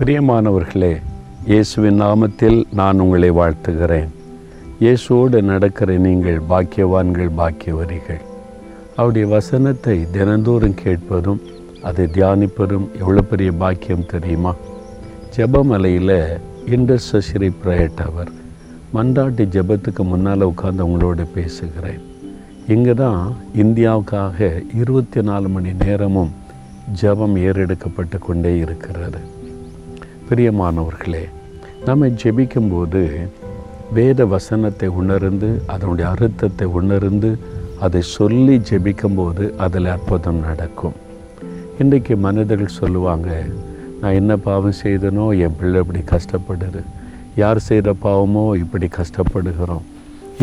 பிரியமானவர்களே இயேசுவின் நாமத்தில் நான் உங்களை வாழ்த்துகிறேன். இயேசுவோடு நடக்கிற நீங்கள் பாக்கியவான்கள் பாக்கியவரிகள். அவருடைய வசனத்தை தினந்தோறும் கேட்பதும் அதை தியானிப்பதும் எவ்வளோ பெரிய பாக்கியம் தெரியுமா? ஜெபமலையில் இன்டர்செஷரி ப்ரேயர் அவர் மண்டாட்டி ஜெபத்துக்கு முன்னால் உட்காந்து உங்களோட பேசுகிறேன். இங்கே தான் இந்தியாவுக்காக இருபத்தி நாலு மணி நேரமும் ஜெபம் ஏறெடுக்கப்பட்டு கொண்டே இருக்கிறது. பிரியமானவர்களே நம்ம ஜெபிக்கும்போது வேத வசனத்தை உணர்ந்து அதனுடைய அர்த்தத்தை உணர்ந்து அதை சொல்லி ஜெபிக்கும்போது அதில் அற்புதம் நடக்கும். இன்றைக்கு மனிதர்கள் சொல்லுவாங்க நான் என்ன பாவம் செய்தனோ என் பிள்ளை இப்படி கஷ்டப்படுது. யார் செய்கிற பாவமோ இப்படி கஷ்டப்படுகிறோம்.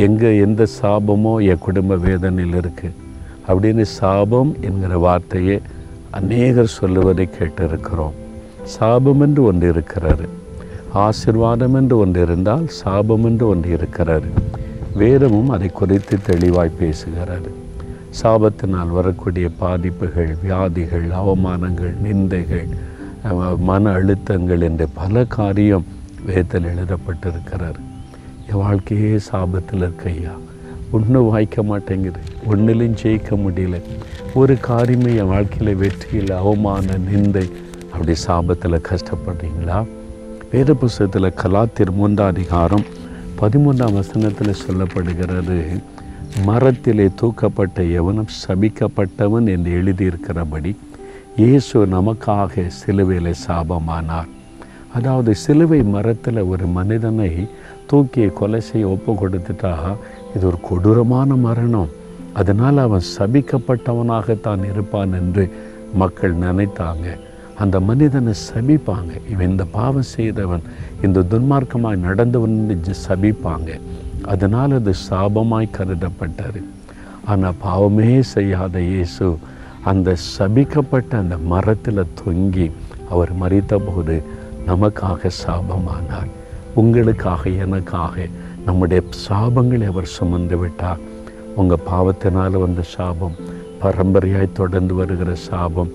எங்கே எந்த சாபமோ என் குடும்ப வேதனையில் இருக்குது அப்படின்னு சாபம் என்கிற வார்த்தையை அநேகர் சொல்லுவதை கேட்டிருக்கிறோம். சாபம் என்று ஒன்று இருக்கிறாரு ஆசிர்வாதம் என்று ஒன்று இருந்தால் சாபம் என்று ஒன்று இருக்கிறாரு வேதமும் அதை குறித்து தெளிவாய் பேசுகிறாரு. சாபத்தினால் வரக்கூடிய பாதிப்புகள் வியாதிகள் அவமானங்கள் நிந்தைகள் மன அழுத்தங்கள் என்று பல காரியம் வேதத்தில் எழுதப்பட்டிருக்கிறார். என் வாழ்க்கையே சாபத்தில் இருக்கையா ஒன்றும் வாய்க்க மாட்டேங்குது. ஒன்றிலையும் ஜெயிக்க முடியல. ஒரு காரியமே என் வாழ்க்கையில் வெற்றியில் அவமான நிந்தை அப்படி சாபத்தில் கஷ்டப்படுறீங்களா? வேத புஸ்தகத்தில் கலாத்திர் மூன்றாம் அதிகாரம் பதிமூன்றாம் வசனத்தில் சொல்லப்படுகிறது மரத்திலே தூக்கப்பட்ட எவனும் சபிக்கப்பட்டவன் என்று எழுதியிருக்கிறபடி இயேசு நமக்காக சிலுவையில் சாபமானார். அதாவது சிலுவை மரத்தில் ஒரு மனிதனை தூக்கி கொலை செய்ய ஒப்பு கொடுத்துட்டா இது ஒரு கொடூரமான மரணம். அதனால் அவன் சபிக்கப்பட்டவனாகத்தான் இருப்பான் என்று மக்கள் நினைத்தாங்க. அந்த மனிதனை சபிப்பாங்க. இவன் இந்த பாவம் செய்தவன் இந்த துன்மார்க்கமாய் நடந்தவன் சபிப்பாங்க. அதனால் அது சாபமாய் கருதப்பட்டார் ஆனால் பாவமே செய்யாத இயேசு அந்த சபிக்கப்பட்ட அந்த மரத்தில் தொங்கி அவர் மறித்தபோது நமக்காக சாபமானார். உங்களுக்காக எனக்காக நம்முடைய சாபங்களை அவர் சுமந்து விட்டார். உங்கள் பாவத்தினால் வந்த சாபம் பரம்பரையாய் தொடர்ந்து வருகிற சாபம்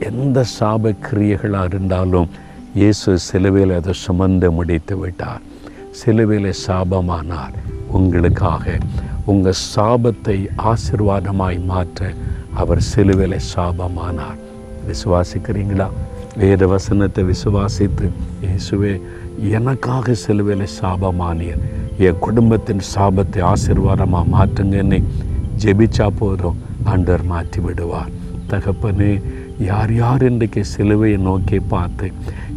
எந்த சாப கிரியைகளாக இருந்தாலும் இயேசு சிலுவையில் அதை சுமந்து முடித்து விட்டார். சிலுவையில் சாபமானார். உங்களுக்காக உங்கள் சாபத்தை ஆசிர்வாதமாய் மாற்ற அவர் சிலுவையில் சாபமானார். விசுவாசிக்கிறீங்களா? வேத வசனத்தை விசுவாசித்து இயேசுவே எனக்காக சிலுவையில் சாபமானியர் என் குடும்பத்தின் சாபத்தை ஆசீர்வாதமாக மாற்றுங்கன்னு ஜெபிச்சா போதும் ஆண்டவர் மாற்றி விடுவார். தகப்பனே யார் யார் இன்றைக்கு சிலுவையை நோக்கி பார்த்து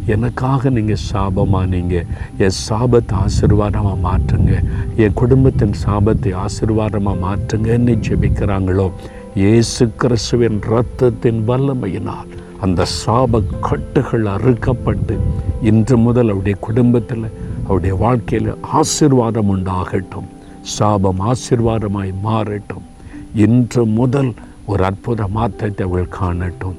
எனக்காக நீங்கள் சாபமானீங்க என் சாபத்தை ஆசீர்வாதமாக மாற்றுங்க என் குடும்பத்தின் சாபத்தை ஆசீர்வாதமாக மாற்றுங்கன்னு ஜெபிக்கிறாங்களோ இயேசு கிறிஸ்துவின் இரத்தத்தின் வல்லமையினால் அந்த சாப கட்டுகள் அறுக்கப்பட்டு இன்று முதல் அவருடைய குடும்பத்தில் அவருடைய வாழ்க்கையில் ஆசீர்வாதம் உண்டாகட்டும் சாபம் ஆசீர்வாதமாய் மாறட்டும். இன்று முதல் ஒரு அற்புத மாற்றத்தை அவள் காணட்டும்.